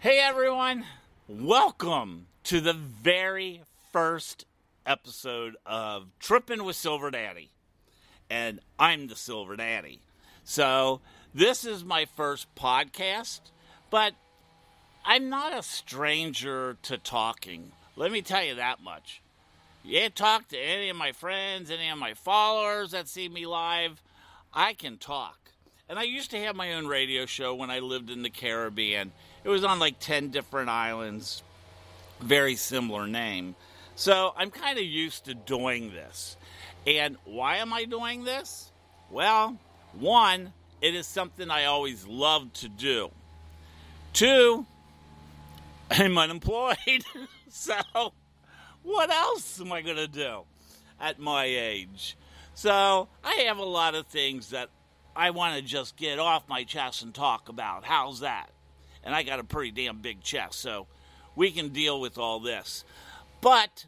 Hey everyone, welcome to the very first episode of Trippin' with Silver Daddy. And I'm the Silver Daddy. So, this is my first podcast, but I'm not a stranger to talking. Let me tell you that much. You talk to any of my friends, any of my followers that see me live, I can talk. And I used to have my own radio show when I lived in the Caribbean. It was on like 10 different islands, very similar name. So I'm kind of used to doing this. And why am I doing this? Well, one, it is something I always loved to do. Two, I'm unemployed. so what else am I going to do at my age? So I have a lot of things that I want to just get off my chest and talk about. How's that? And I got a pretty damn big chest, so we can deal with all this. But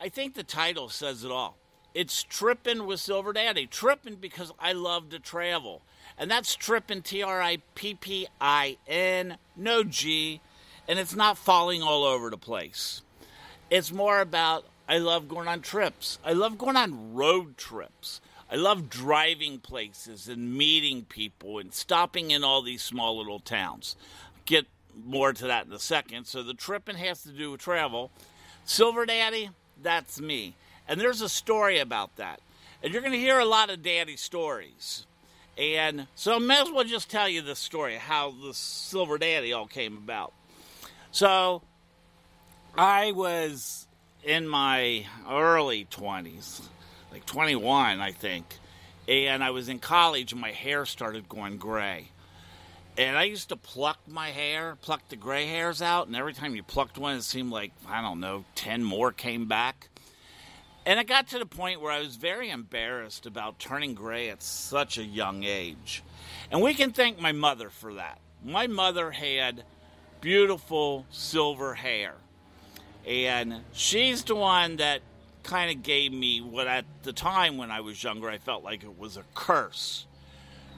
I think the title says it all. It's Trippin' with Silver Daddy. Trippin' because I love to travel. And that's Trippin', T R I P P I N, no G. And it's not falling all over the place. It's more about I love going on trips. I love going on road trips. I love driving places and meeting people and stopping in all these small little towns. Get more to that in a second. So the tripping has to do with travel. Silver Daddy, that's me. And there's a story about that. And you're going to hear a lot of daddy stories. And so I may as well just tell you the story, how the Silver Daddy all came about. So I was in my early 20s like 21, I think. And I was in college and my hair started going gray. And I used to pluck my hair, pluck the gray hairs out, and every time you plucked one, it seemed like, I don't know, 10 more came back. And it got to the point where I was very embarrassed about turning gray at such a young age. And we can thank my mother for that. My mother had beautiful silver hair. And she's the one that kind of gave me what at the time when I was younger I felt like it was a curse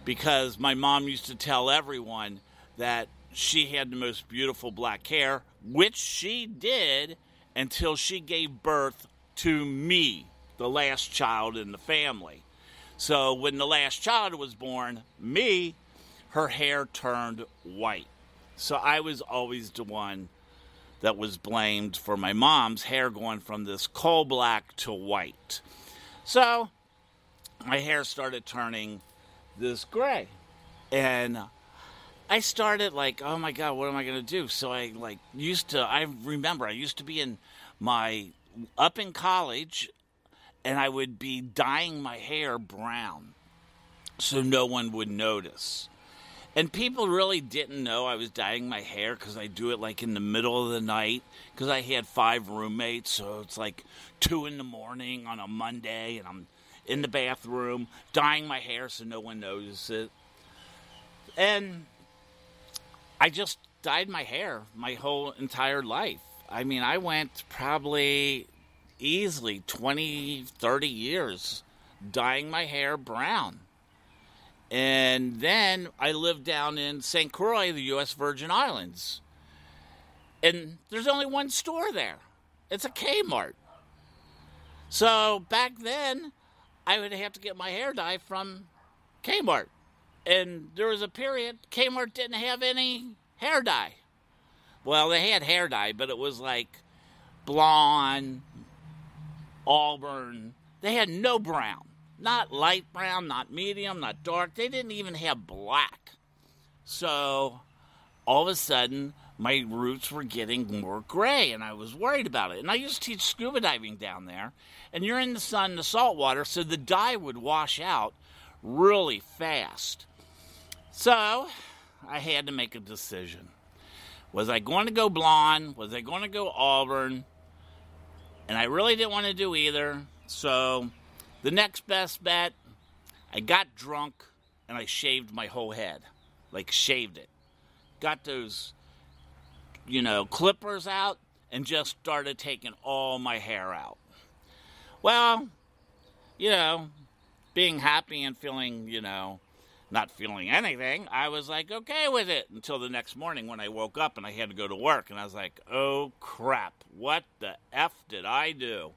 because my mom used to tell everyone that she had the most beautiful black hair, which she did until she gave birth to me, the last child in the family. So when the last child was born, me, her hair turned white. So I was always the one that was blamed for my mom's hair going from this coal black to white. So my hair started turning this gray. And I started like, oh my God, what am I going to do? So I like used to, I remember I used to be in my, up in college and I would be dyeing my hair brown so no one would notice. And people really didn't know I was dyeing my hair because I do it like in the middle of the night because I had five roommates. So it's like two in the morning on a Monday and I'm in the bathroom dyeing my hair so no one notices it. And I just dyed my hair my whole entire life. I mean, I went probably easily 20, 30 years dyeing my hair brown. And then I lived down in St. Croix, the U.S. Virgin Islands. And there's only one store there it's a Kmart. So back then, I would have to get my hair dye from Kmart. And there was a period Kmart didn't have any hair dye. Well, they had hair dye, but it was like blonde, auburn. They had no brown. Not light brown, not medium, not dark. They didn't even have black. So all of a sudden, my roots were getting more gray, and I was worried about it. And I used to teach scuba diving down there, and you're in the sun, the salt water, so the dye would wash out really fast. So I had to make a decision. Was I going to go blonde? Was I going to go auburn? And I really didn't want to do either. So the next best bet, I got drunk and I shaved my whole head. Like, shaved it. Got those, you know, clippers out and just started taking all my hair out. Well, you know, being happy and feeling, you know, not feeling anything, I was like, okay with it until the next morning when I woke up and I had to go to work. And I was like, oh crap, what the F did I do?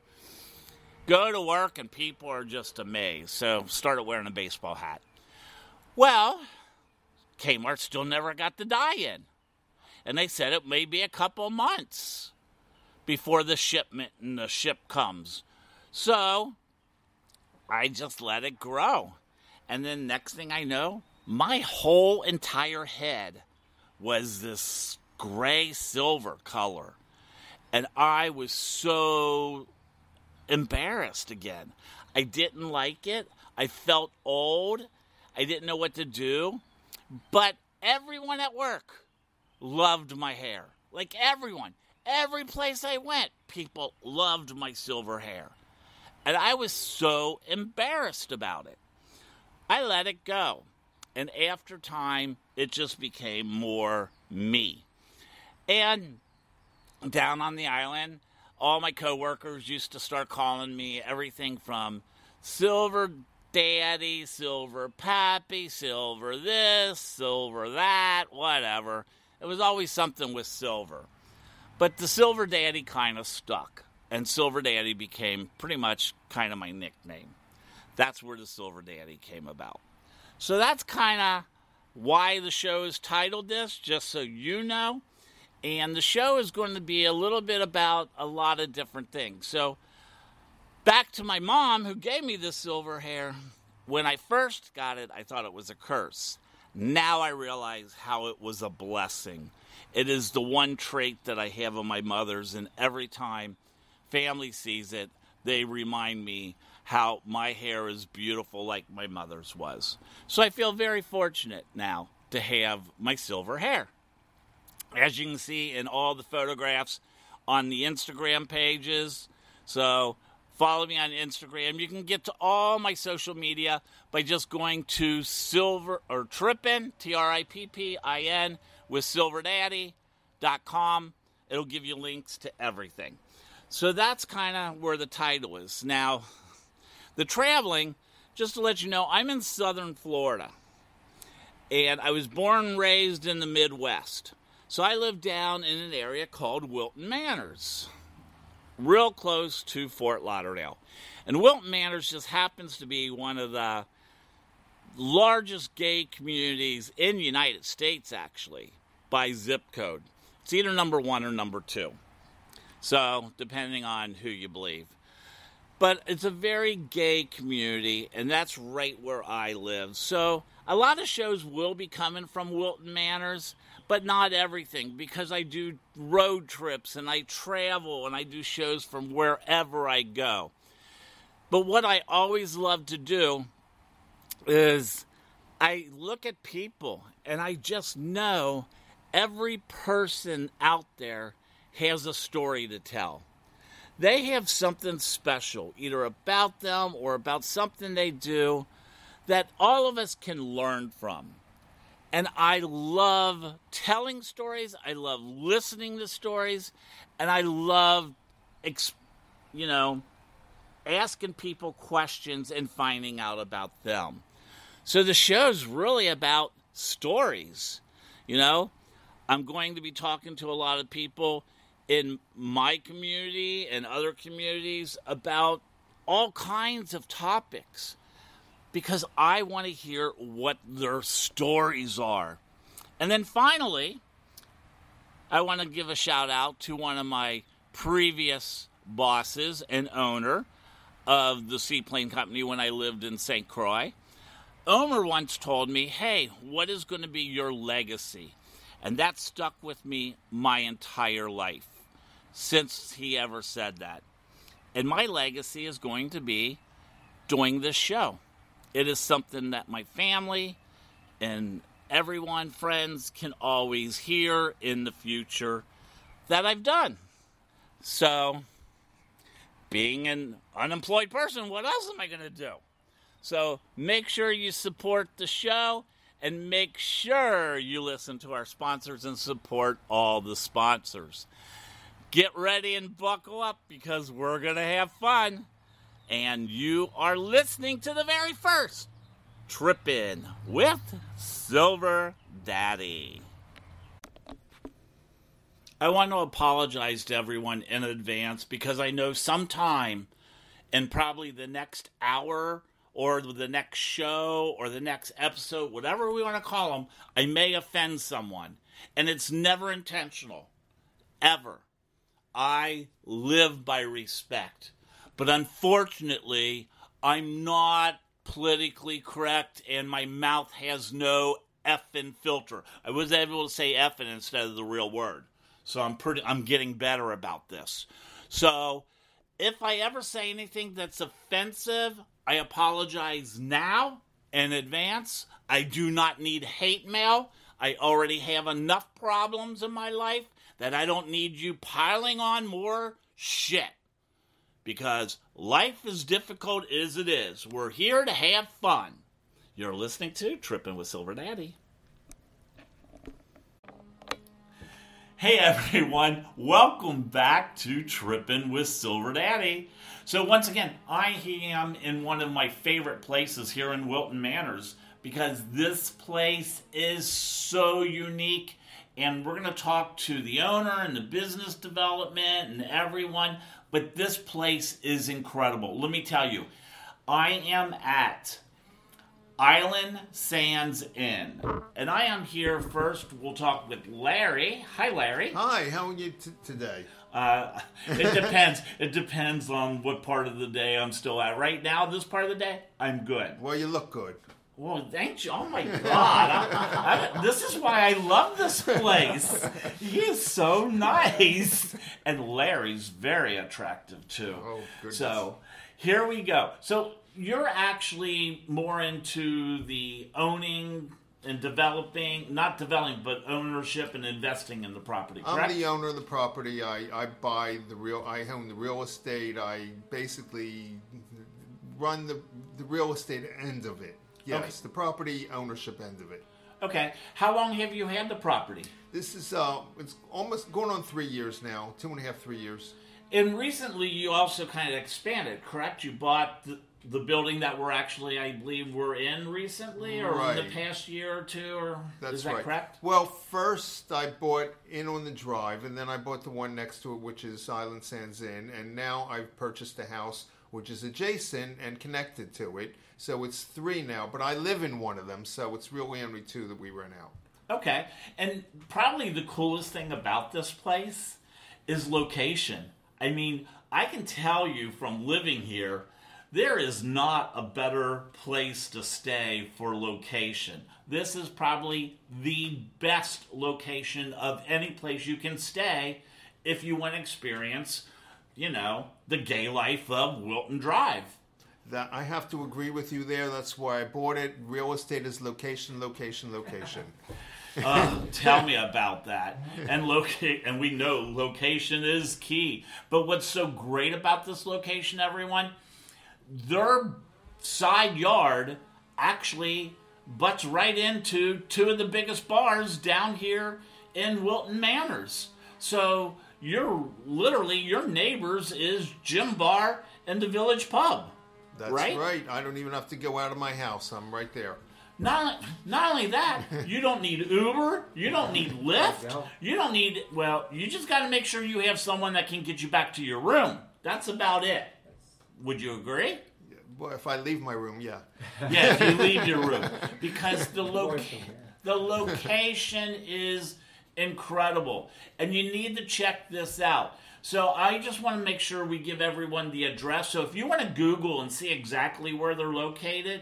Go to work and people are just amazed. So started wearing a baseball hat. Well, Kmart still never got the dye in. And they said it may be a couple months before the shipment and the ship comes. So I just let it grow. And then next thing I know, my whole entire head was this gray silver color. And I was so embarrassed again. I didn't like it. I felt old. I didn't know what to do. But everyone at work loved my hair. Like everyone. Every place I went, people loved my silver hair. And I was so embarrassed about it. I let it go. And after time, it just became more me. And down on the island, all my coworkers used to start calling me everything from Silver Daddy, Silver Pappy, Silver this, Silver that, whatever. It was always something with silver. But the Silver Daddy kind of stuck, and Silver Daddy became pretty much kind of my nickname. That's where the Silver Daddy came about. So that's kind of why the show is titled this, just so you know. And the show is going to be a little bit about a lot of different things. So, back to my mom who gave me this silver hair. When I first got it, I thought it was a curse. Now I realize how it was a blessing. It is the one trait that I have of my mother's, and every time family sees it, they remind me how my hair is beautiful like my mother's was. So I feel very fortunate now to have my silver hair. As you can see in all the photographs on the Instagram pages. So follow me on Instagram. You can get to all my social media by just going to silver or trippin, T R I P P I N with silverdaddy.com. It'll give you links to everything. So that's kind of where the title is. Now, the traveling, just to let you know, I'm in southern Florida. And I was born and raised in the Midwest. So I live down in an area called Wilton Manors, real close to Fort Lauderdale. And Wilton Manors just happens to be one of the largest gay communities in the United States, actually by zip code. It's either number one or number two. So, depending on who you believe. But it's a very gay community, and that's right where I live. So, a lot of shows will be coming from Wilton Manors, but not everything because I do road trips and I travel and I do shows from wherever I go. But what I always love to do is I look at people and I just know every person out there has a story to tell. They have something special, either about them or about something they do, that all of us can learn from. And I love telling stories, I love listening to stories, and I love, you know, asking people questions and finding out about them. So the show's really about stories, you know, I'm going to be talking to a lot of people in my community and other communities about all kinds of topics because I want to hear what their stories are. And then finally, I want to give a shout out to one of my previous bosses and owner of the Seaplane Company when I lived in St. Croix. Omer once told me, Hey, what is going to be your legacy? And that stuck with me my entire life since he ever said that. And my legacy is going to be doing this show. It is something that my family and everyone, friends, can always hear in the future that I've done. So, being an unemployed person, what else am I going to do? So, make sure you support the show and make sure you listen to our sponsors and support all the sponsors. Get ready and buckle up because we're going to have fun. And you are listening to the very first Trippin' with Silver Daddy. I want to apologize to everyone in advance because I know sometime in probably the next hour or the next show or the next episode, whatever we want to call them, I may offend someone. And it's never intentional. Ever. I live by respect. But unfortunately, I'm not politically correct and my mouth has no effing filter. I was able to say effing instead of the real word. So I'm pretty I'm getting better about this. So if I ever say anything that's offensive, I apologize now in advance. I do not need hate mail. I already have enough problems in my life that I don't need you piling on more shit. Because life is difficult as it is. We're here to have fun. You're listening to Trippin' with Silver Daddy. Hey everyone, welcome back to Trippin' with Silver Daddy. So, once again, I am in one of my favorite places here in Wilton Manors because this place is so unique. And we're going to talk to the owner and the business development and everyone. But this place is incredible. Let me tell you, I am at Island Sands Inn. And I am here first. We'll talk with Larry. Hi, Larry. Hi, how are you t- today? Uh, it depends. it depends on what part of the day I'm still at. Right now, this part of the day, I'm good. Well, you look good. Well, thank you. Oh my God. I, I, this is why I love this place. He is so nice. And Larry's very attractive too. Oh, goodness. So here we go. So you're actually more into the owning and developing, not developing, but ownership and investing in the property, correct? I'm the owner of the property. I, I buy the real. I own the real estate. I basically run the the real estate end of it. Yes, Okay. the property ownership end of it. okay. How long have you had the property? This is uh, it's almost going on three years now. Two and a half, three years. And recently, you also kind of expanded, correct? You bought the, the building that we're actually, I believe, we're in recently, or in the past year or two, or That's is that right. correct? Well, first I bought in on the drive, and then I bought the one next to it, which is Island Sands Inn, and now I've purchased a house which is adjacent and connected to it. So it's three now, but I live in one of them, so it's really only two that we rent out. Okay. And probably the coolest thing about this place is location. I mean, I can tell you from living here, there is not a better place to stay for location. This is probably the best location of any place you can stay if you want to experience, you know, the gay life of Wilton Drive. That I have to agree with you there. That's why I bought it. Real estate is location, location, location. Oh, tell me about that. And locate, and we know location is key. But what's so great about this location, everyone? Their side yard actually butts right into two of the biggest bars down here in Wilton Manors. So you're literally your neighbors is Gym Bar and the Village Pub. That's Right? right. I don't even have to go out of my house. I'm right there. Not not only that, you don't need Uber, you don't need Lyft, you don't need well, you just got to make sure you have someone that can get you back to your room. That's about it. Would you agree? Well, if I leave my room, yeah. Yeah, if you leave your room because the loc Voice from here. the location is incredible and you need to check this out. So I just want to make sure we give everyone the address. So if you want to Google and see exactly where they're located,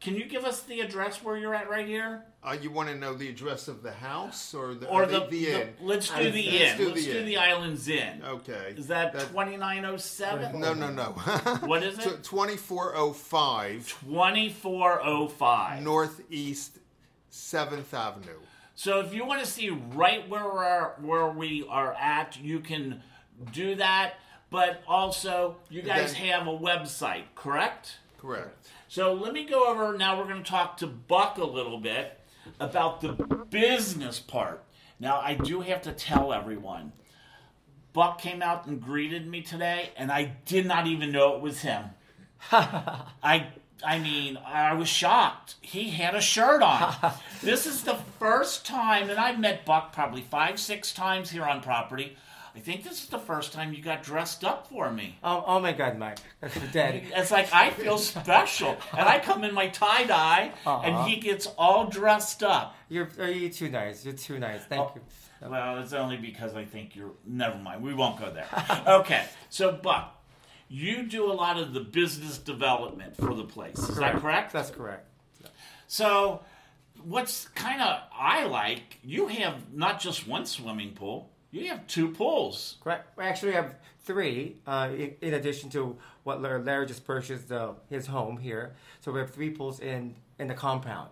can you give us the address where you're at right here? Uh, you want to know the address of the house or the or or the, the, the the- inn? let's do Let's the do the Let's do inn. the Islands Inn. Okay. Is that twenty nine oh seven? No, no, no. What is it? Twenty four oh five. Twenty four oh five. Northeast Seventh Avenue. So if you want to see right where we're where we are at, you can do that. But also, you guys Then- have a website, correct? Correct. So let me go over now. We're going to talk to Buck a little bit about the business part. Now, I do have to tell everyone Buck came out and greeted me today, and I did not even know it was him. I I mean, I was shocked. He had a shirt on. this is the first time, and I've met Buck probably five, six times here on property. I think this is the first time you got dressed up for me. Oh, oh my God, Mike, That's the Daddy. It's like I feel special, and I come in my tie dye, and uh-huh. he gets all dressed up. You're oh, are you too nice. You're too nice. Thank Oh. you. Well, it's only because I think you're. Never mind. We won't go there. Okay. So, Buck, you do a lot of the business development for the place. Is that correct? That's correct. So, what's kind of I like, you have not just one swimming pool, you have two pools. Correct. We actually have three, uh, in, in addition to what Larry, Larry just purchased uh, his home here. So we have three pools in in the compound.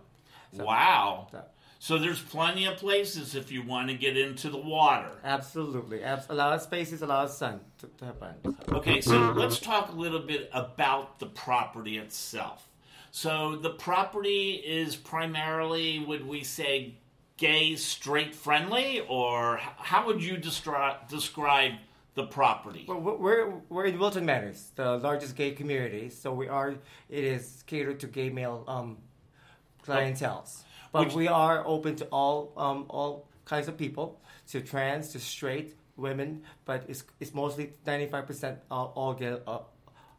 wow. so- So, there's plenty of places if you want to get into the water. Absolutely. Abs- a lot of spaces, a lot of sun to, to fun. Okay, so let's talk a little bit about the property itself. So the property is primarily, would we say, gay, straight friendly, or how would you destri- describe the property? Well, we're- we're in Wilton Manors, the largest gay community. So we are. It is catered to gay male um, clientels, but Which- we are open to all um, all kinds of people, to trans, to straight women. But it's it's mostly ninety five percent all, all gay, uh,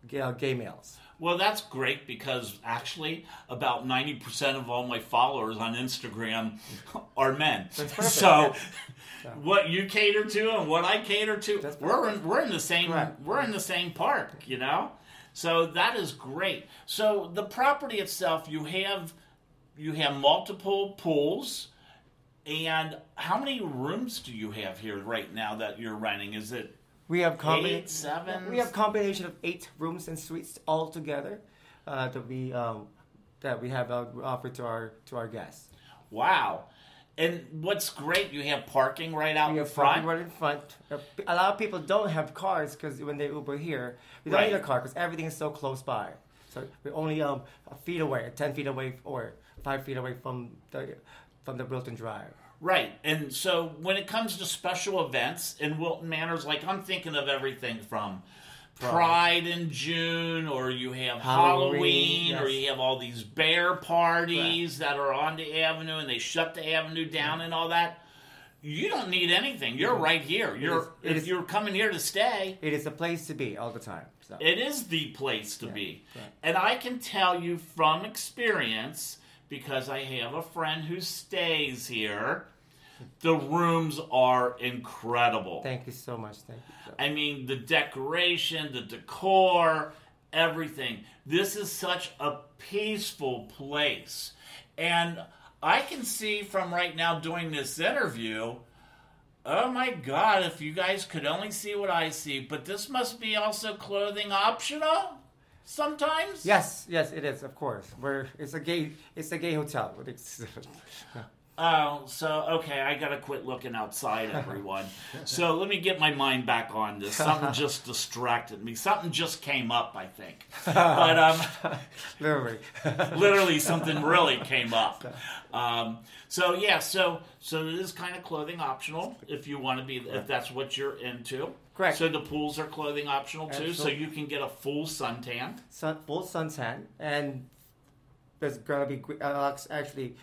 gay, uh, gay males. Well, that's great because actually, about 90% of all my followers on Instagram are men. So, what you cater to and what I cater to, we're in, we're in the same Correct. we're in the same park, you know. So that is great. So the property itself, you have you have multiple pools, and how many rooms do you have here right now that you're renting? Is it We have combina- eight, seven? We have combination of eight rooms and suites all together uh, that we um, that we have uh, offered to our to our guests. Wow. And what's great, you have parking right out We in have front. parking right in front. Uh, A lot of people don't have cars because when they Uber here, we don't Right. need a car because everything is so close by. So we're only um, a feet away, ten feet away, or five feet away from the from the Wilton Drive. Right. And so when it comes to special events in Wilton Manors, like I'm thinking of everything from Pride in June, or you have Halloween, Halloween, or you have all these bear parties that are on the avenue and they shut the avenue down and all that. You don't need anything. You're mm-hmm. right here. You're is- if is- you're coming here to stay, It is the place to be all the time. So. it is the place to be. right. And I can tell you from experience, because I have a friend who stays here, the rooms are incredible. Thank you so much. Thank you. So- I mean, the decoration, the decor, everything. This is such a peaceful place. And I can see from right now doing this interview, oh my God, if you guys could only see what I see, but this must be also clothing optional sometimes? Yes, yes, it is. Of course, we're it's a gay it's a gay hotel. Oh, so okay, I gotta quit looking outside, everyone. so let me get my mind back on this. Something just distracted me. Something just came up, I think. But um, Literally. literally, something really came up. Um, so yeah, so so it is kind of clothing optional if you want to be if that's what you're into. Correct. So the pools are clothing optional too, so you can get a full suntan. sun, full suntan, and there's gonna be uh, actually,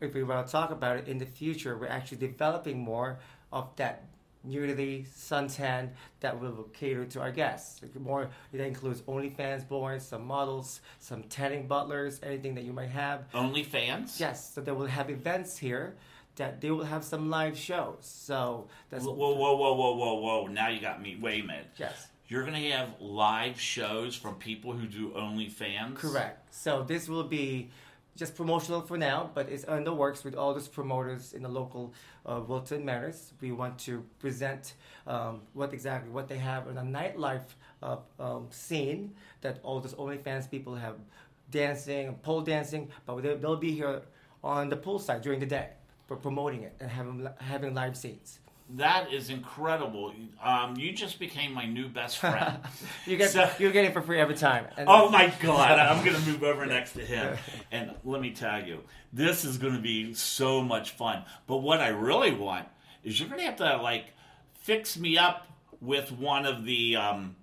if we want to talk about it in the future, we're actually developing more of that nudity suntan that will cater to our guests. More that includes OnlyFans born, some models, some tanning butlers, anything that you might have. OnlyFans. Yes, so they will have events here. That they will have some live shows. So that's Whoa, whoa, whoa, whoa, whoa, whoa! Now you got me. Wait a minute. yes. You're gonna have live shows from people who do OnlyFans. Correct. So this will be just promotional for now, but it's in the works with all those promoters in the local uh, Wilton Manors. We want to present um, what exactly what they have in a nightlife uh, um, scene that all those OnlyFans people have dancing, pole dancing, but they, they'll be here on the poolside during the day for promoting it and having having live scenes. That is incredible. Um, you just became my new best friend. You get So- you get it for free every time. And oh my god! I'm gonna move over next to him, and let me tell you, this is gonna be so much fun. But what I really want is you're gonna have to like fix me up with one of the um,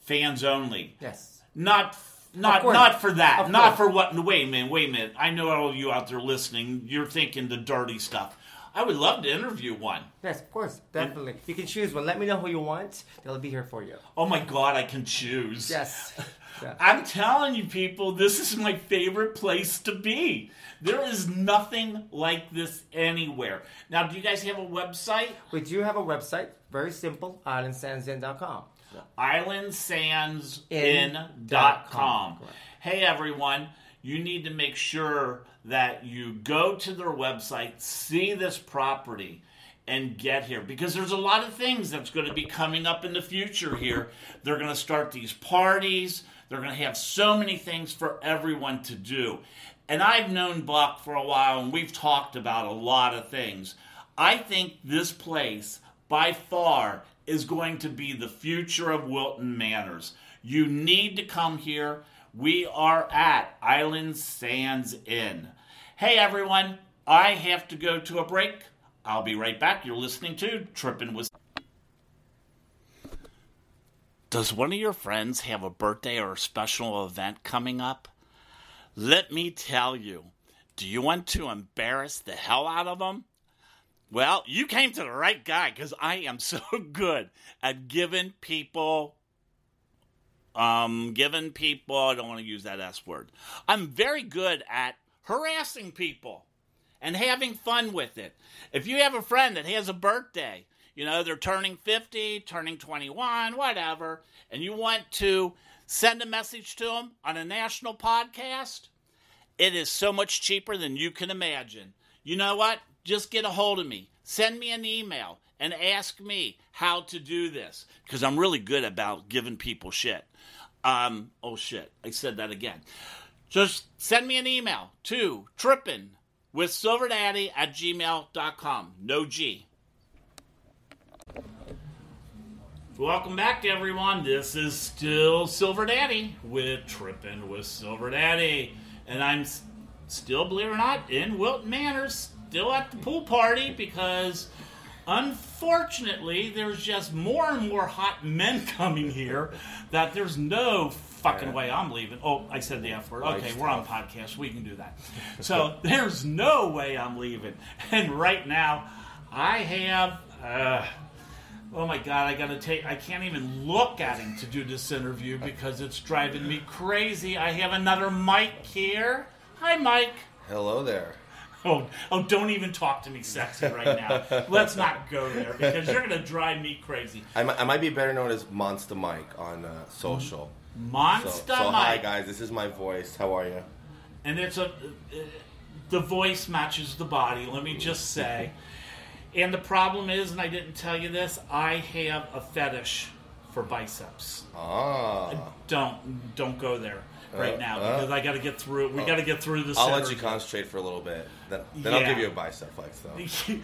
fans only. Yes. not not not for that. Of Not course. for what. Wait a minute. Wait a minute. I know all of you out there listening. You're thinking the dirty stuff. I would love to interview one. Yes, of course, definitely. You can choose one. Let me know who you want. They'll be here for you. Oh my God, I can choose. Yes. Yeah. I'm telling you, people, this is my favorite place to be. There is nothing like this anywhere. Now, do you guys have a website? We do have a website. Very simple. IslandSandsInn.com. Islandsandsinn.com. Hey everyone, you need to make sure that you go to their website, see this property, and get here because there's a lot of things that's going to be coming up in the future here. They're going to start these parties, they're going to have so many things for everyone to do. And I've known Buck for a while and we've talked about a lot of things. I think this place by far is going to be the future of Wilton Manors. You need to come here. We are at Island Sands Inn. Hey everyone, I have to go to a break. I'll be right back. You're listening to Trippin' with. Does one of your friends have a birthday or a special event coming up? Let me tell you. Do you want to embarrass the hell out of them? Well, you came to the right guy because I am so good at giving people, um, giving people, I don't want to use that S word. I'm very good at harassing people and having fun with it. If you have a friend that has a birthday, you know, they're turning 50, turning 21, whatever, and you want to send a message to them on a national podcast, it is so much cheaper than you can imagine. You know what? Just get a hold of me. Send me an email and ask me how to do this because I'm really good about giving people shit. Um, oh shit, I said that again. Just send me an email to trippin with silverdaddy at gmail.com. No G. Welcome back, everyone. This is still Silver Daddy with Trippin' with Silver Daddy. And I'm still, believe it or not, in Wilton Manors, still at the pool party because unfortunately there's just more and more hot men coming here that there's no fucking Yeah. way I'm leaving. Oh, I said the F word. Okay, Life's we're on podcast. We can do that. So there's no way I'm leaving. And right now, I have. Uh, Oh my god, I gotta take I can't even look at him to do this interview because it's driving me crazy. I have another Mike here. Hi Mike. Hello there. Oh, oh don't even talk to me sexy right now. Let's not go there because you're gonna drive me crazy. I might, I might be better known as Monstah Mike on uh, social. So, Monstah so hi Mike. guys, this is my voice. How are you? and it's a uh, the voice matches the body let me just say and the problem is and i didn't tell you this i have a fetish for biceps Ah, don't don't go there right Uh, now uh. because i got to get through we got to get through this I'll let you concentrate for a little bit. Then, then I'll Yeah. give you a bicep flex though.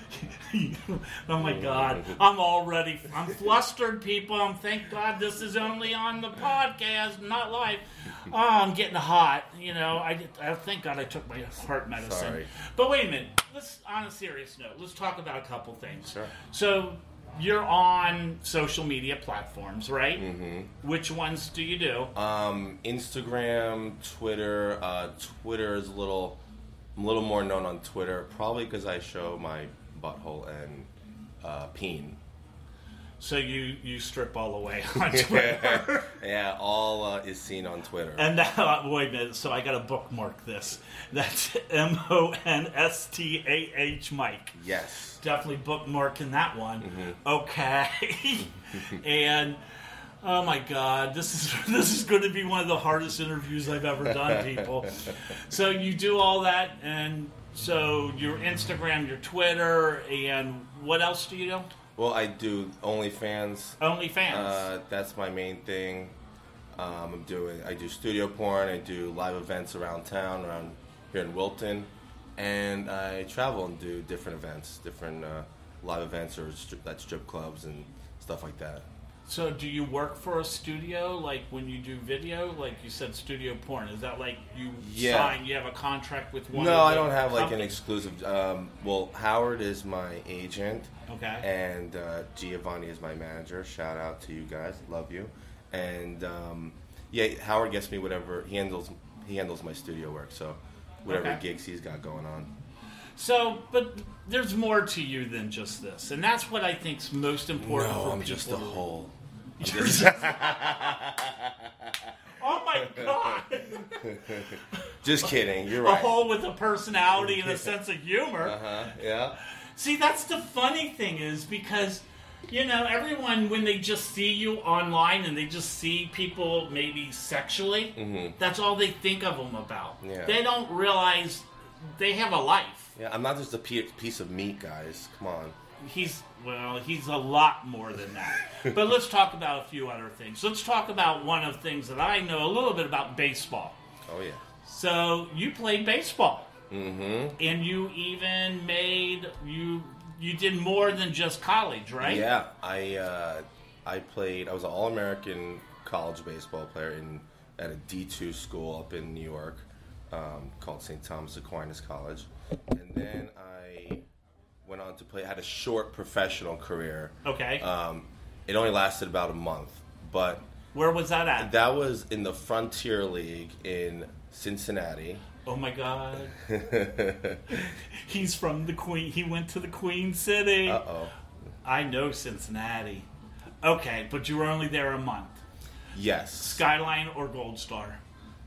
oh my god i'm already i'm flustered people i'm thank god this is only on the podcast not live oh i'm getting hot you know i, I thank god i took my heart medicine Sorry. but wait a minute let's on a serious note let's talk about a couple things Sure. so you're on social media platforms right Mm-hmm. which ones do you do Um, Instagram, Twitter. Uh, Twitter is a little, I'm a little more known on Twitter, probably because I show my butthole and uh, peen. So you you strip all the way on twitter yeah, all uh, is seen on Twitter. And now, wait a minute. So I got to bookmark this. That's M O N S T A H Mike. yes. Definitely bookmarking that one. Mm-hmm. Okay. and oh my God, this is this is going to be one of the hardest interviews I've ever done, people. so you do all that, and so your Instagram, your Twitter, and what else do you do? Well, I do OnlyFans. OnlyFans. Uh, that's my main thing. Um, I'm doing. I do studio porn. I do live events around town, around here in Wilton, and I travel and do different events, different uh, live events or strip, that strip clubs and stuff like that. So, do you work for a studio? Like when you do video, like you said, studio porn. Is that like you Yeah. sign? You have a contract with one? no, I don't have like an exclusive. Um, well, Howard is my agent, Okay. and uh, Giovanni is my manager. Shout out to you guys, love you. And um, yeah, Howard gets me whatever he handles. He handles my studio work, so whatever Okay. gigs he's got going on. So, but there's more to you than just this, and that's what I think's most important. No, for I'm people just a to- hole. Oh my god! Just kidding. You're right. a right. hole with a personality and a sense of humor. Uh-huh. Yeah. See, that's the funny thing is because, you know, everyone when they just see you online and they just see people maybe sexually, that's all they think of them about. Mm-hmm. Yeah. They don't realize they have a life. Yeah. I'm not just a piece of meat, guys. Come on. He's well, he's a lot more than that. but let's talk about a few other things. Let's talk about one of the things that I know a little bit about baseball. Oh yeah. So you played baseball, mm-hmm. and you even made you you did more than just college, right? Yeah, I uh, I played. I was an All American college baseball player in at a D two school up in New York um, called St. Thomas Aquinas College, and then I went on to play. Had a short professional career. Okay. Um, it only lasted about a month, but Where was that at? that was in the Frontier League in Cincinnati. Oh my God. He's from the Queen. He went to the Queen City. Uh oh. I know Cincinnati. Okay, but you were only there a month. Yes. Skyline or Gold Star,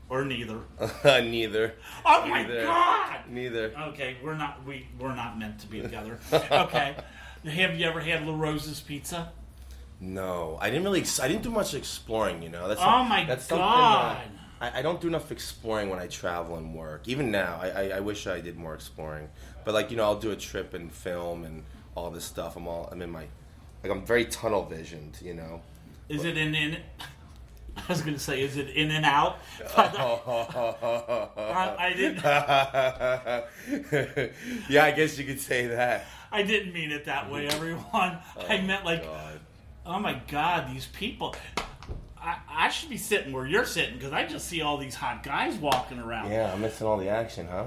or neither. Neither. Oh my Neither. God. Neither. Okay, we're not we we're not meant to be together. Okay. Have you ever had LaRosa's pizza? No, I didn't really. I didn't do much exploring. You know, that's Oh my that's something God. that- I, I don't do enough exploring when I travel and work. Even now, I, I, I wish I did more exploring. But like you know, I'll do a trip and film and all this stuff. I'm all I'm in my like I'm very tunnel visioned. You know. Is it in in? I was going to say, is it in and out? I, uh, I didn't. yeah, I guess you could say that. I didn't mean it that way, everyone. Oh I meant like, God. oh my god, these people. I, I should be sitting where you're sitting because I just see all these hot guys walking around. Yeah, I'm missing all the action, huh?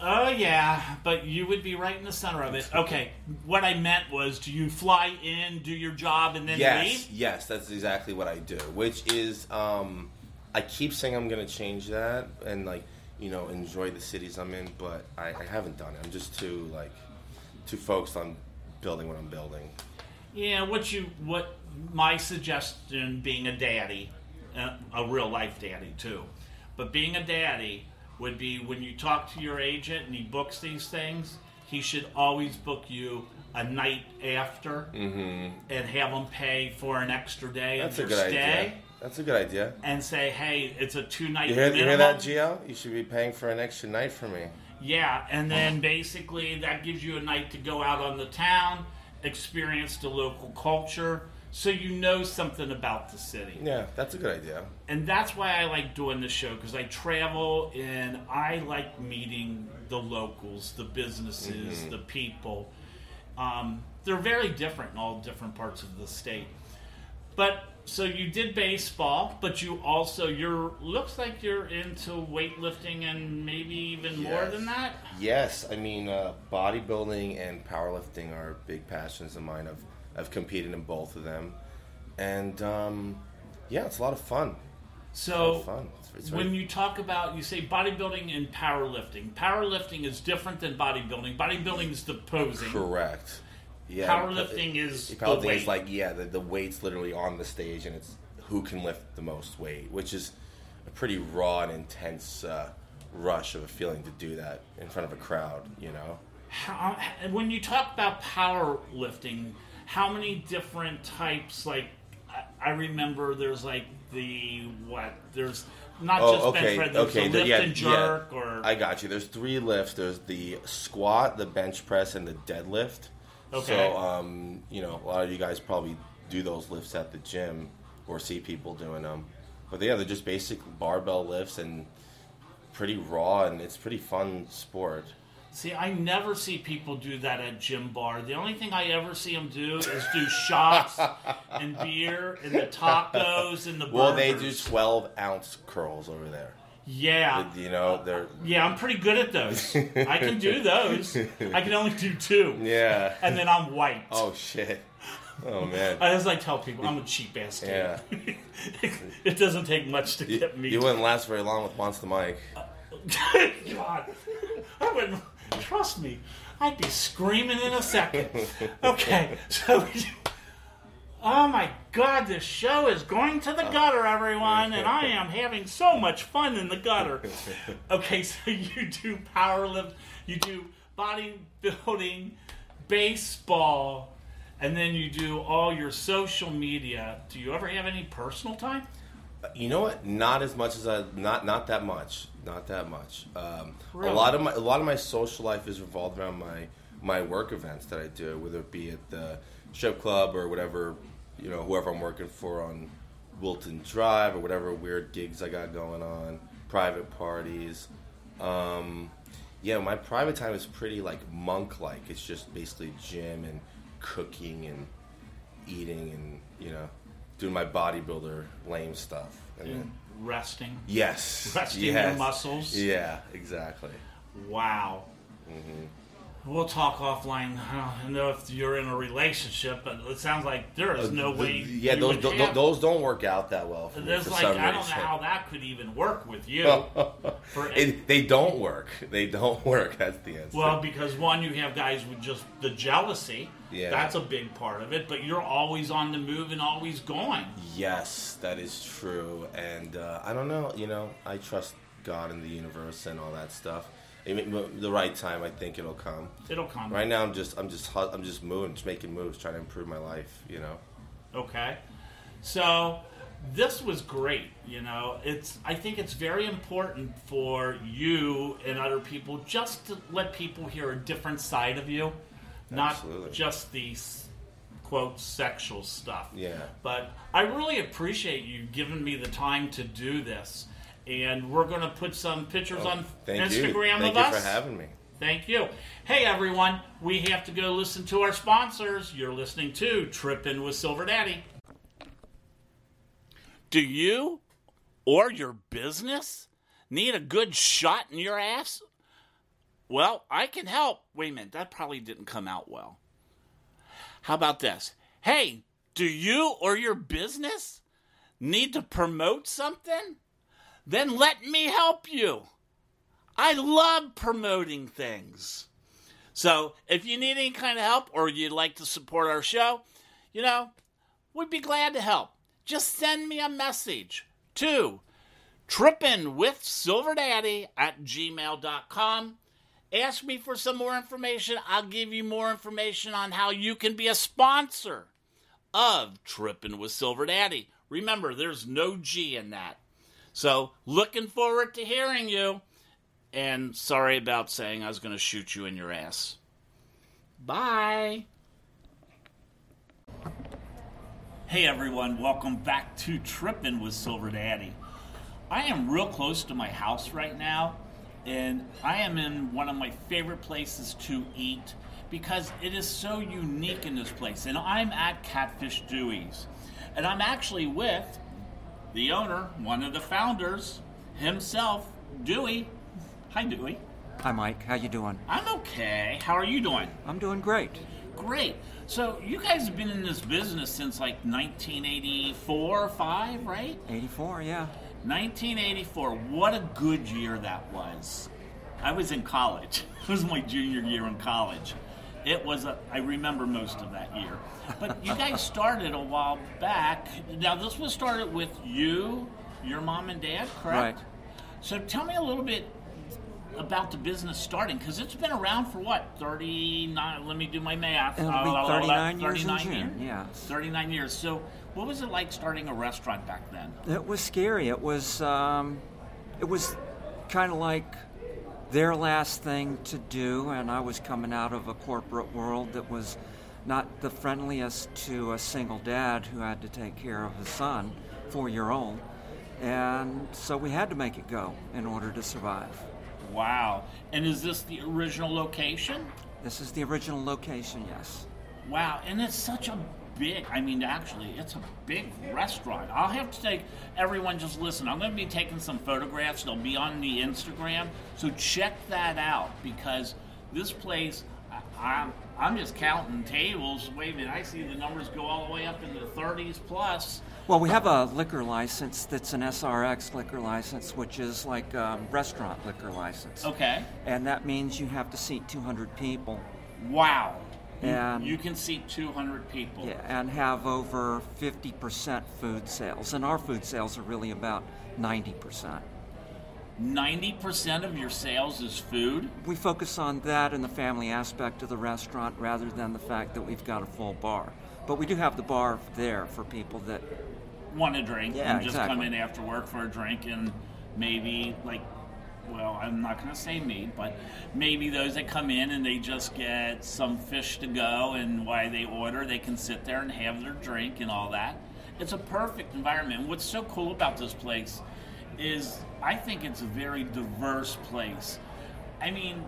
Oh yeah, but you would be right in the center of it. Okay, what I meant was, do you fly in, do your job, and then yes, leave? yes, that's exactly what I do. Which is, um, I keep saying I'm gonna change that and like, you know, enjoy the cities I'm in, but I, I haven't done it. I'm just too like, too focused on building what I'm building. Yeah, what you what my suggestion being a daddy, uh, a real life daddy too, but being a daddy would be when you talk to your agent and he books these things, he should always book you a night after and have them pay for an extra day Mm-hmm. That's a of good stay idea. That's a good idea. and say, hey, it's a two night You you hear that, Gio? You should be paying for an extra night for me. Yeah, and then basically that gives you a night to go out on the town, experience the local culture, so you know something about the city. Yeah, that's a good idea. And that's why I like doing this show because I travel and I like meeting the locals, the businesses, the people. Um, they're very different in all different parts of the state. But so you did baseball, but you also you're looks like you're into weightlifting and maybe even more than that. Yes, I mean uh, bodybuilding and powerlifting are big passions of mine. I've I've competed in both of them, and um, yeah, it's a lot of fun. It's a lot So fun. It's, it's when you talk about you say bodybuilding and powerlifting, powerlifting is different than bodybuilding. Bodybuilding is the posing. correct, yeah, Powerlifting is the powerlifting is like yeah, the, the weight's literally on the stage, and it's who can lift the most weight, which is a pretty raw and intense uh, rush of a feeling to do that in front of a crowd. You know. How, when you talk about powerlifting, how many different types? Like I, I remember there's like the what? There's not Oh, just okay, bench press. There's okay, the- lift yeah, and jerk, yeah. or I got you. There's three lifts. There's the squat, the bench press, and the deadlift. Okay. So, um, you know, a lot of you guys probably do those lifts at the gym or see people doing them. But yeah, they're just basic barbell lifts and pretty raw, and it's pretty fun sport. See, I never see people do that at gym bar. The only thing I ever see them do is do shots and beer and the tacos and the burgers. Well, they do 12 ounce curls over there. Yeah. You know, they're Yeah, I'm pretty good at those. I can do those. I can only do two. yeah. And then I'm white. Oh shit. Oh man. As I tell people, I'm a cheap ass kid. Yeah. it doesn't take much to You, get me. you wouldn't last very long with Monstah Mike. God, I wouldn't. Trust me, I'd be screaming in a second. Okay, so. Oh my God, this show is going to the gutter, everyone, and I am having so much fun in the gutter. Okay, so you do power lift, you do bodybuilding, baseball, and then you do all your social media. Do you ever have any personal time? You know what? Not as much as I not not that much. Not that much. Um, Really? A lot of my a lot of my social life is revolved around my my work events that I do, whether it be at the strip club or whatever you know whoever I'm working for on Wilton Drive or whatever weird gigs I got going on, private parties. Um, yeah, my private time is pretty like monk like. It's just basically gym and cooking and eating and you know doing my bodybuilder lame stuff. And then- Resting. Yes. Resting yes. your muscles. Yeah, exactly. Wow. Mm-hmm. We'll talk offline. I don't know if you're in a relationship, but it sounds like there is no Uh, The- way. yeah, those th- have- those don't work out that well. For There's like I don't know how that could even work with you. For It- they don't work. They don't work. That's the answer. well, because one, you have guys with just the jealousy. Yeah. That's a big part of it. But you're always on the move and always going. yes, that is true. And uh, I don't know. You know, I trust God and the universe and all that stuff. The right time, I think it'll come. It'll come. Right now, I'm just, I'm just, I'm just moving, just making moves, trying to improve my life. You know. Okay. So this was great, you know. It's I think it's very important for you and other people just to let people hear a different side of you, not Absolutely. just the quote sexual stuff. Yeah. But I really appreciate you giving me the time to do this. And we're going to put some pictures oh, on Oh, Thank Instagram you. Thank of you us. Thank you for having me. Thank you. Hey everyone, we have to go listen to our sponsors. You're listening to Trippin' with Silver Daddy. Do you or your business need a good shot in your ass? Well, I can help. Wait a minute, that probably didn't come out well. How about this? Hey, do you or your business need to promote something? Then let me help you. I love promoting things. So if you need any kind of help or you'd like to support our show, you know, we'd be glad to help. Just send me a message to trippin with silver daddy at gmail.com. Ask me for some more information. I'll give you more information on how you can be a sponsor of Trippin' with Silver Daddy. Remember, there's no G in that. So, looking forward to hearing you. And sorry about saying I was going to shoot you in your ass. Bye. Hey everyone, welcome back to Trippin' with Silver Daddy. I am real close to my house right now, and I am in one of my favorite places to eat because it is so unique in this place. And I'm at Catfish Dewey's. And I'm actually with the owner, one of the founders, himself, Dewey. Hi, Dewey. Hi, Mike. How you doing? I'm okay. How are you doing? I'm doing great. Great. So you guys have been in this business since like 1984 or 5, right? 84, yeah. 1984. What a good year that was. I was in college. It was my junior year in college. It was a, I remember most of that year. But you guys started a while back. Now this was started with you, your mom and dad, correct? Right. So tell me a little bit about the business starting because it's been around for what 39 let me do my math It'll be Uh, 39 years in 39 June, years. yeah. 39 years so what was it like starting a restaurant back then It was scary. It was, um, it was kind of like their last thing to do, and I was coming out of a corporate world that was not the friendliest to a single dad who had to take care of his son, four year old. And so we had to make it go in order to survive. wow and is this the original location This is the original location, yes. Wow, and it's such a big, I mean, actually, it's a big restaurant. I'll have to take, everyone just listen, I'm going to be taking some photographs. They'll be on the Instagram. So check that out because this place, I, I'm, I'm just counting tables. Wait a minute, I see the numbers go all the way up into the 30s plus. Well, we have a liquor license that's an SRX liquor license, which is like a restaurant liquor license. Okay. And that means you have to seat 200 people. Wow. And- you can seat 200 people. Yeah, and have over 50% food sales. And our food sales are really about 90%. 90% of your sales is food. We focus on that and the family aspect of the restaurant rather than the fact that we've got a full bar. But we do have the bar there for people that Want to drink Yeah, and just come in after work for a drink and maybe like well, I'm not going to say me, but maybe those that come in and they just get some fish to go and why they order, they can sit there and have their drink and all that. It's a perfect environment. What's so cool about this place is I think it's a very diverse place. I mean,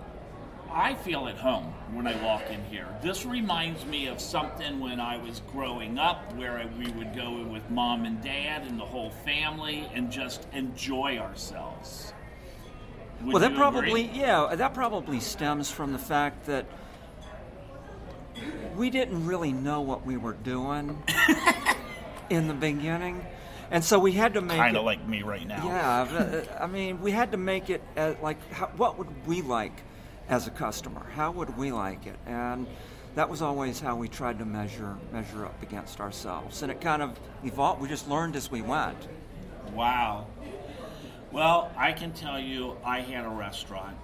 I feel at home when I walk in here. This reminds me of something when I was growing up where we would go with mom and dad and the whole family and just enjoy ourselves. Would well, that probably agree? yeah, that probably stems from the fact that we didn't really know what we were doing in the beginning, and so we had to make kind of like me right now. yeah. uh, I mean, we had to make it uh like how, what would we like as a customer? How would we like it? And that was always how we tried to measure measure up against ourselves, and it kind of evolved. We just learned as we went. Wow. Well, I can tell you, I had a restaurant,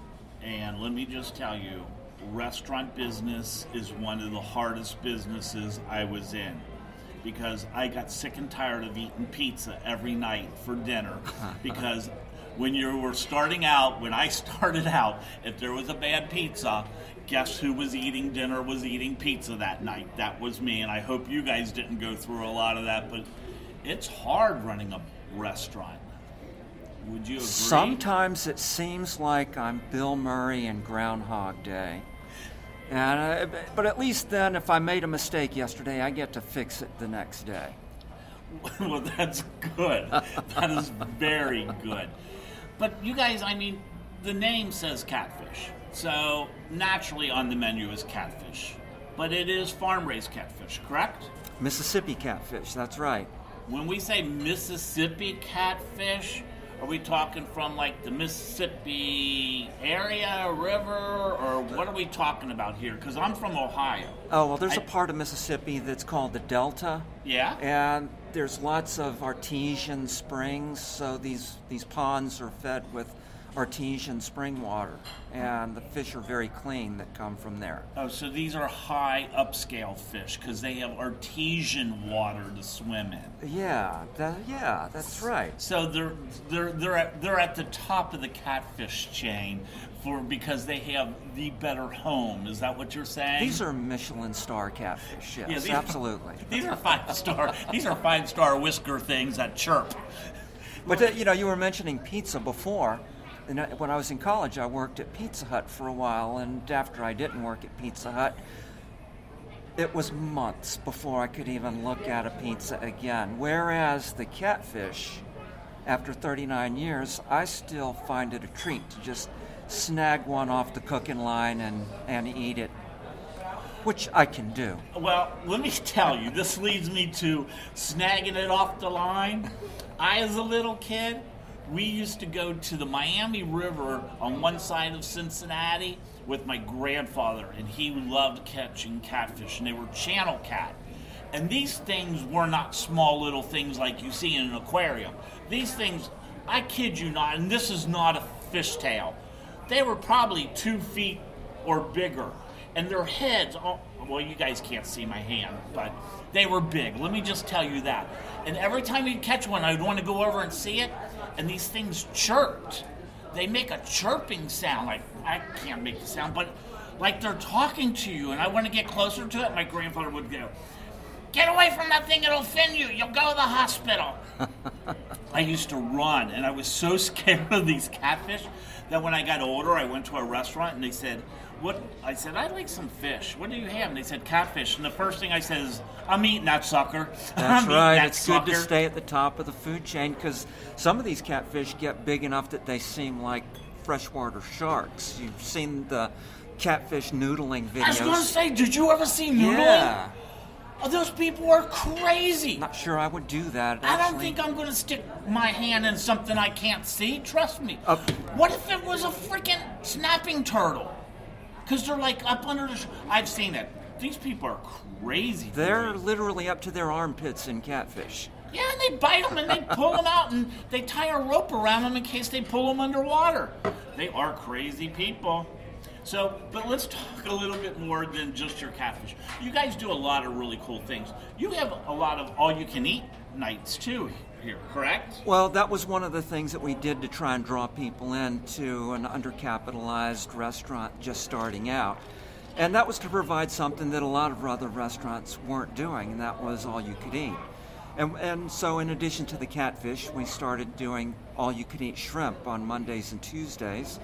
and let me just tell you, restaurant business is one of the hardest businesses I was in because I got sick and tired of eating pizza every night for dinner because when you were starting out, when I started out, if there was a bad pizza, guess who was eating dinner was eating pizza that night? That was me, and I hope you guys didn't go through a lot of that, but it's hard running a restaurant. Would you agree? Sometimes it seems like I'm Bill Murray in Groundhog Day. And uh, but at least then, if I made a mistake yesterday, I get to fix it the next day. well, that's good. That is very good. But you guys, I mean, the name says catfish. So naturally on the menu is catfish. But it is farm raised catfish, correct? Mississippi catfish, that's right. When we say Mississippi catfish, are we talking from like the Mississippi area, river, or what are we talking about here? Because I'm from Ohio. Oh well, there's a I- part of Mississippi that's called the Delta, Yeah? and there's lots of artesian springs. So these these ponds are fed with artesian spring water, and the fish are very clean that come from there. Oh, so these are high upscale fish because they have artesian water to swim in. Yeah, that, yeah, that's right. So they're they're they're at, they're at the top of the catfish chain for because they have the better home. Is that what you're saying? These are Michelin star catfish. Yes, Yeah, these- absolutely. These are five star. these are five star whisker things that chirp. But uh, you know, you were mentioning pizza before. When I was in college, I worked at Pizza Hut for a while, and after I didn't work at Pizza Hut, it was months before I could even look at a pizza again. Whereas the catfish, after 39 years, I still find it a treat to just snag one off the cooking line and, and eat it, which I can do. Well, let me tell you, this leads me to snagging it off the line. I, as a little kid, we used to go to the Miami River on one side of Cincinnati with my grandfather, and he loved catching catfish, and they were channel cat. And these things were not small little things like you see in an aquarium. These things, I kid you not, and this is not a fish tale. They were probably two feet or bigger, and their heads. Oh, well, you guys can't see my hand, but they were big. Let me just tell you that. And every time you'd catch one, I'd want to go over and see it, and these things chirped. They make a chirping sound. Like I can't make the sound, but like they're talking to you, and I want to get closer to it. My grandfather would go, "Get away from that thing! It'll offend you. You'll go to the hospital." I used to run, and I was so scared of these catfish that when I got older, I went to a restaurant and they said, "What?" I said, "I'd like some fish. What do you have?" And they said, "Catfish." And the first thing I said is, "I'm eating that sucker." That's I'm right. that It's good to stay at the top of the food chain because some of these catfish get big enough that they seem like freshwater sharks. You've seen the catfish noodling videos. I was gonna say, did you ever see noodling? Yeah. Oh, those people are crazy. Not sure I would do that. I don't think I'm gonna stick my hand in something I can't see. Trust me. Uh, what if it was a freaking snapping turtle? Because they're like up under the. Sh- I've seen it. These people are crazy. They're crazy. literally up to their armpits in catfish. Yeah, and they bite them and they pull them out and they tie a rope around them in case they pull them underwater. They are crazy people. So, but let's talk a little bit more than just your catfish. You guys do a lot of really cool things. You have a lot of all you can eat nights too here, correct? Well, that was one of the things that we did to try and draw people into an undercapitalized restaurant just starting out. And that was to provide something that a lot of other restaurants weren't doing, and that was all you could eat. And, and so, in addition to the catfish, we started doing all you could eat shrimp on Mondays and Tuesdays.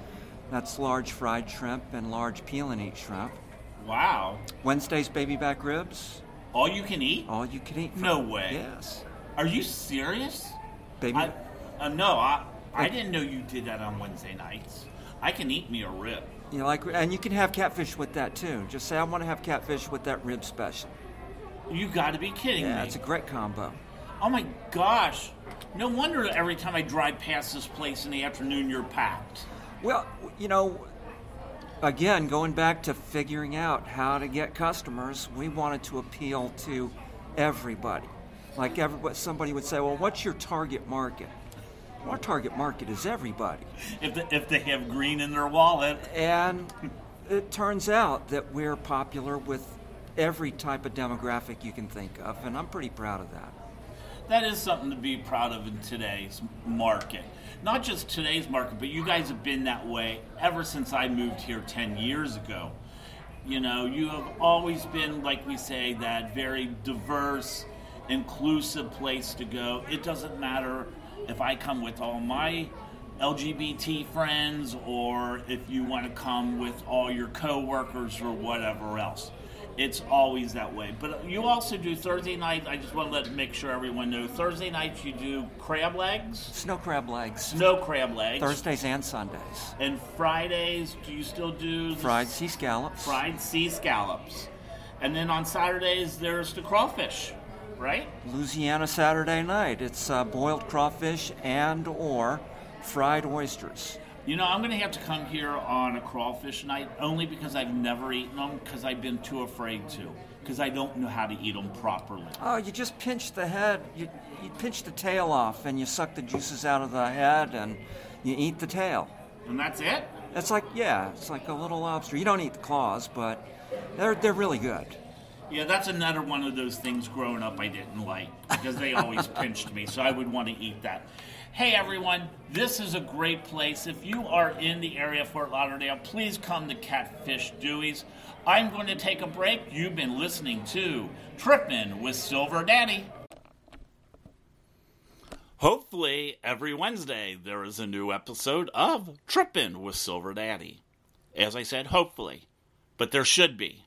That's large fried shrimp and large peel and eat shrimp. Wow. Wednesdays, baby back ribs. All you can eat? All you can eat. No way. Yes. Are you serious? Baby. I, uh, no, I, I didn't know you did that on Wednesday nights. I can eat me a rib. You like, and you can have catfish with that too. Just say I want to have catfish with that rib special. You got to be kidding Yeah, me. it's a great combo. Oh my gosh. No wonder every time I drive past this place in the afternoon, you're packed. Well, you know, again, going back to figuring out how to get customers, we wanted to appeal to everybody. Like everybody, somebody would say, "Well, what's your target market?" Our target market is everybody, If, the, if they have green in their wallet. and it turns out that we're popular with every type of demographic you can think of, and I'm pretty proud of that. That is something to be proud of in today's market. Not just today's market, but you guys have been that way ever since I moved here 10 years ago. You know, you have always been, like we say, that very diverse, inclusive place to go. It doesn't matter if I come with all my LGBT friends or if you want to come with all your coworkers or whatever else. It's always that way. But you also do Thursday night. I just want to let make sure everyone knows. Thursday nights you do crab legs, Snow crab legs, snow crab legs. Thursdays and Sundays, And Fridays, do you still do fried sea scallops. fried sea scallops? And then on Saturdays there's the crawfish, right? Louisiana Saturday night. It's uh, boiled crawfish and or fried oysters. You know, I'm going to have to come here on a crawfish night only because I've never eaten them because I've been too afraid to because I don't know how to eat them properly. Oh, you just pinch the head, you, you pinch the tail off, and you suck the juices out of the head, and you eat the tail. And that's it? It's like, yeah, it's like a little lobster. You don't eat the claws, but they're, they're really good. Yeah, that's another one of those things growing up I didn't like because they always pinched me, so I would want to eat that. Hey everyone, this is a great place. If you are in the area of Fort Lauderdale, please come to Catfish Dewey's. I'm going to take a break. You've been listening to Trippin' with Silver Daddy. Hopefully, every Wednesday there is a new episode of Trippin' with Silver Daddy. As I said, hopefully, but there should be.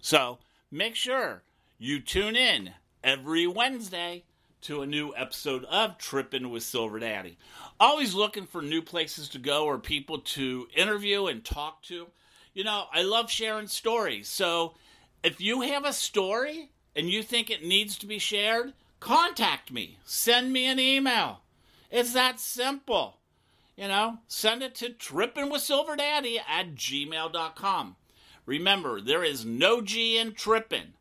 So make sure you tune in every Wednesday to a new episode of Trippin' with Silver Daddy. Always looking for new places to go or people to interview and talk to. You know, I love sharing stories. So if you have a story and you think it needs to be shared, contact me. Send me an email. It's that simple. You know, send it to trippinwithsilverdaddy at gmail.com. Remember, there is no G in trippin'.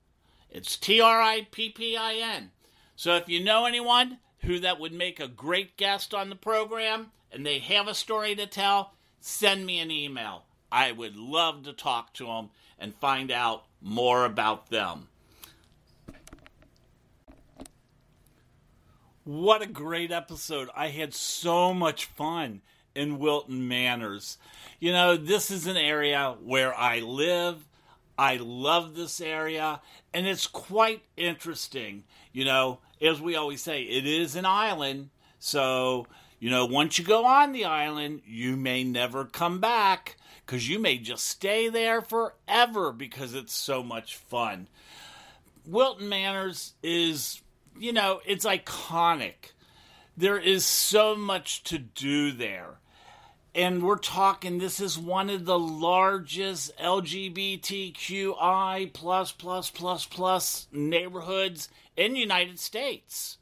It's T R I P P I N. So if you know anyone who that would make a great guest on the program and they have a story to tell, send me an email. I would love to talk to them and find out more about them. What a great episode. I had so much fun in Wilton Manors. You know, this is an area where I live. I love this area, and it's quite interesting. You know, as we always say, it is an island. So, you know, once you go on the island, you may never come back because you may just stay there forever because it's so much fun. Wilton Manors is, you know, it's iconic. There is so much to do there. And we're talking this is one of the largest LGBTQI plus plus plus plus neighborhoods in the United States.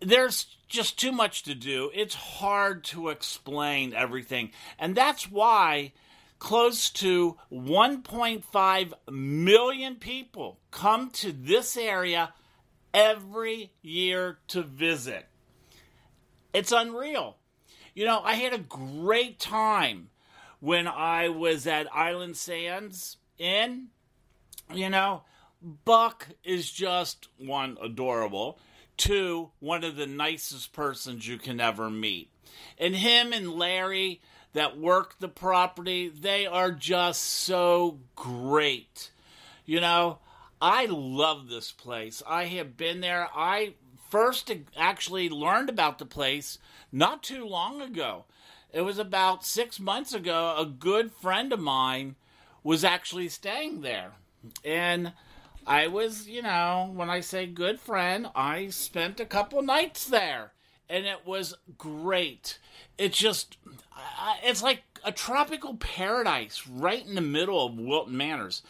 There's just too much to do. It's hard to explain everything. And that's why close to 1.5 million people come to this area every year to visit. It's unreal. You know, I had a great time when I was at Island Sands Inn. You know, Buck is just one adorable, two one of the nicest persons you can ever meet. And him and Larry that work the property, they are just so great. You know, I love this place. I have been there. I first actually learned about the place not too long ago. It was about six months ago. A good friend of mine was actually staying there. And I was, you know, when I say good friend, I spent a couple nights there. And it was great. It's just, it's like a tropical paradise right in the middle of Wilton Manors.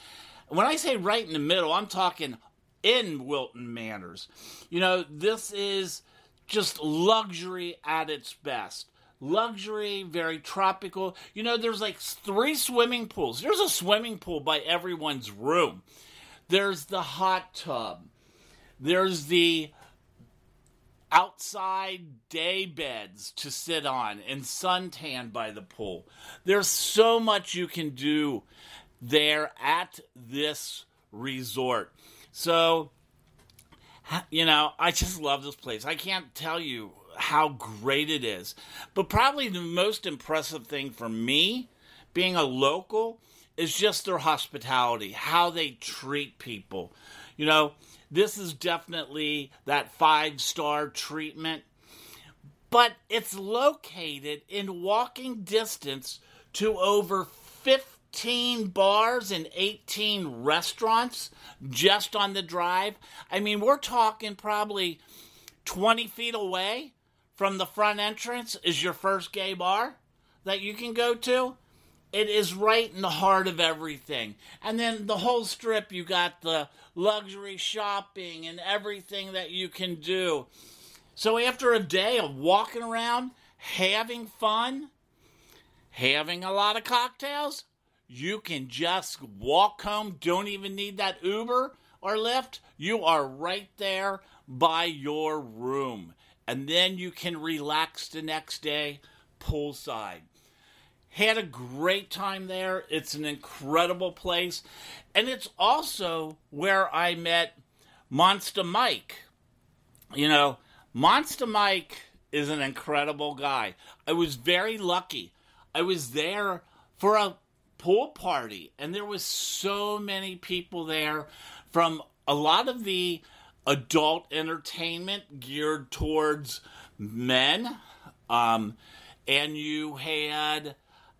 When I say right in the middle, I'm talking in Wilton Manors. You know, this is just luxury at its best. Luxury, very tropical. You know, there's like three swimming pools. There's a swimming pool by everyone's room. There's the hot tub. There's the outside day beds to sit on and suntan by the pool. There's so much you can do there at this resort. So, you know, I just love this place. I can't tell you how great it is. But probably the most impressive thing for me, being a local, is just their hospitality, how they treat people. You know, this is definitely that five star treatment, but it's located in walking distance to over 15 bars and 18 restaurants just on the drive. I mean, we're talking probably 20 feet away from the front entrance is your first gay bar that you can go to. It is right in the heart of everything. And then the whole strip, you got the luxury shopping and everything that you can do. So after a day of walking around, having fun, having a lot of cocktails, you can just walk home, don't even need that Uber or Lyft. You are right there by your room. And then you can relax the next day poolside. Had a great time there. It's an incredible place. And it's also where I met Monstah Mike. You know, Monstah Mike is an incredible guy. I was very lucky. I was there for a pool party and there was so many people there from a lot of the adult entertainment geared towards men um, and you had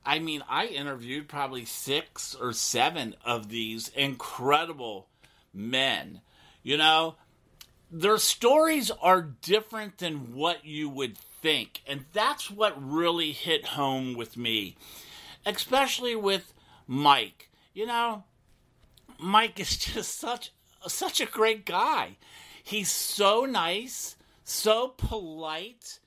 I mean, I interviewed probably six or seven of these incredible men. You know, their stories are different than what you would think. And that's what really hit home with me, especially with Mike. You know, Mike is just such such a great guy. He's so nice, so polite,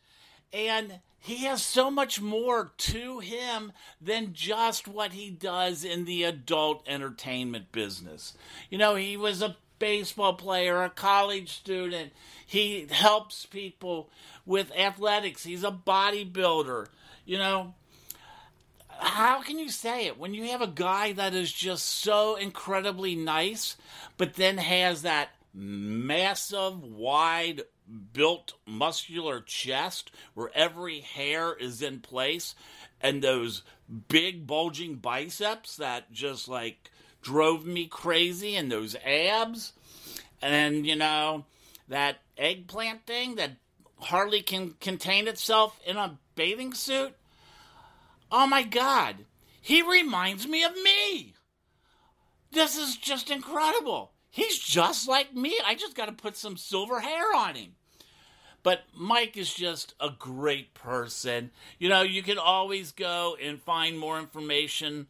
and he has so much more to him than just what he does in the adult entertainment business. You know, he was a baseball player, a college student. He helps people with athletics. He's a bodybuilder. You know, how can you say it? When you have a guy that is just so incredibly nice, but then has that massive, wide built muscular chest where every hair is in place and those big bulging biceps that just like drove me crazy and those abs and you know that eggplant thing that hardly can contain itself in a bathing suit oh my god he reminds me of me this is just incredible He's just like me. I just got to put some silver hair on him. But Mike is just a great person. You know, you can always go and find more information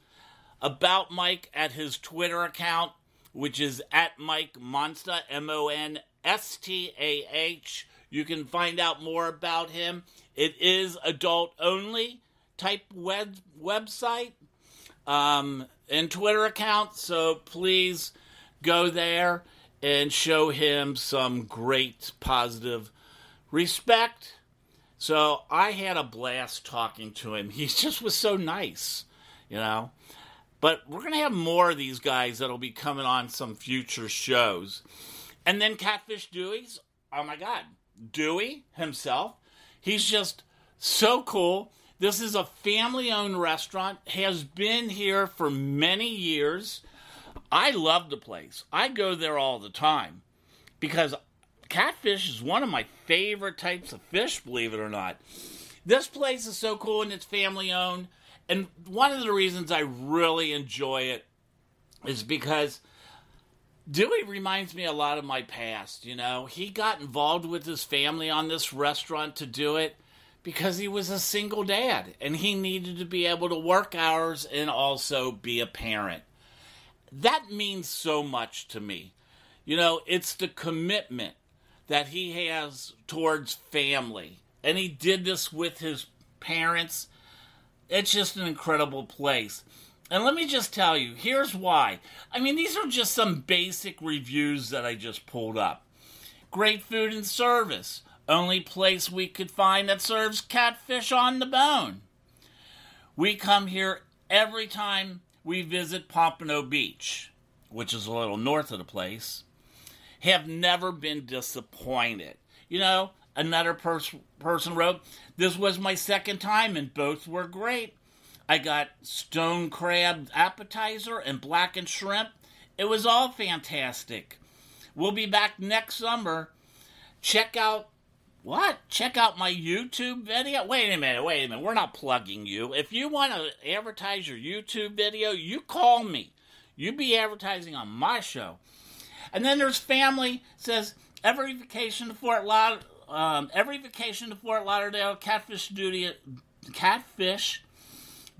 about Mike at his Twitter account, which is at Mike Monstah, M O N S T A H. You can find out more about him. It is adult only type web website um, and Twitter account, so please go there and show him some great positive respect. So I had a blast talking to him. He just was so nice, you know. But we're going to have more of these guys that'll be coming on some future shows. And then Catfish Dewey's, oh my God, Dewey himself, he's just so cool. This is a family owned restaurant, has been here for many years. I love the place. I go there all the time because catfish is one of my favorite types of fish, believe it or not. This place is so cool and it's family owned. And one of the reasons I really enjoy it is because Dewey reminds me a lot of my past. You know, he got involved with his family on this restaurant to do it because he was a single dad and he needed to be able to work hours and also be a parent. That means so much to me. You know, it's the commitment that he has towards family. And he did this with his parents it's just an incredible place. And let me just tell you, here's why. I mean, these are just some basic reviews that I just pulled up. Great food and service. Only place we could find that serves catfish on the bone. We come here every time we visit Pompano Beach, which is a little north of the place. Have never been disappointed. You know, another pers- person wrote, This was my second time, and both were great. I got stone crab appetizer and blackened shrimp. It was all fantastic. We'll be back next summer. Check out what? Check out my YouTube video? Wait a minute, wait a minute. We're not plugging you. If you want to advertise your YouTube video, you call me. You be advertising on my show. And then there's family says every vacation to Fort Lauderdale um, every vacation to Fort Lauderdale, catfish duty, catfish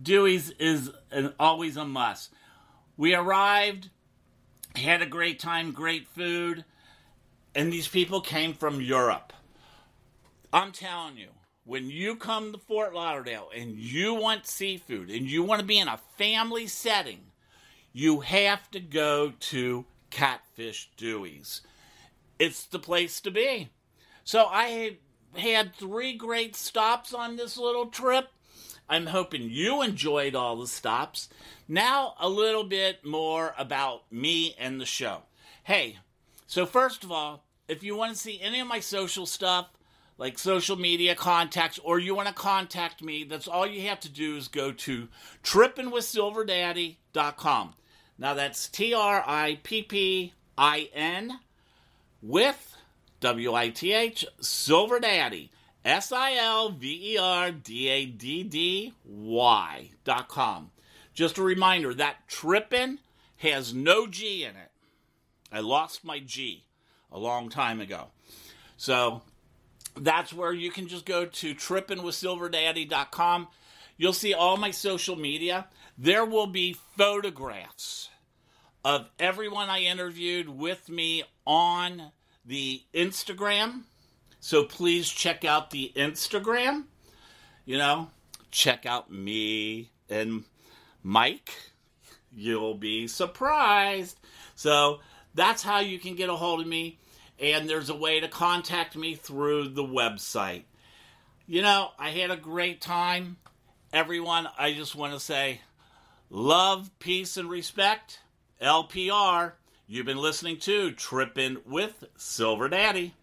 Dewey's is an, always a must. We arrived, had a great time, great food, and these people came from Europe. I'm telling you, when you come to Fort Lauderdale and you want seafood and you want to be in a family setting, you have to go to Catfish Dewey's. It's the place to be. So I had three great stops on this little trip. I'm hoping you enjoyed all the stops. Now, a little bit more about me and the show. Hey, so first of all, if you want to see any of my social stuff, like social media contacts, or you want to contact me, that's all you have to do is go to trippinwithsilverdaddy.com. Now that's T R I P P I N with W I T H, Silver Daddy, S I L V E R D A D D Y dot com. Just a reminder that trippin' has no G in it. I lost my G a long time ago. So that's where you can just go to trippinwithsilverdaddy.com. You'll see all my social media. There will be photographs of everyone I interviewed with me on the Instagram. So please check out the Instagram. You know, check out me and Mike. You'll be surprised. So that's how you can get a hold of me. And there's a way to contact me through the website. You know, I had a great time. Everyone, I just want to say love, peace, and respect. LPR. You've been listening to Trippin' with Silver Daddy.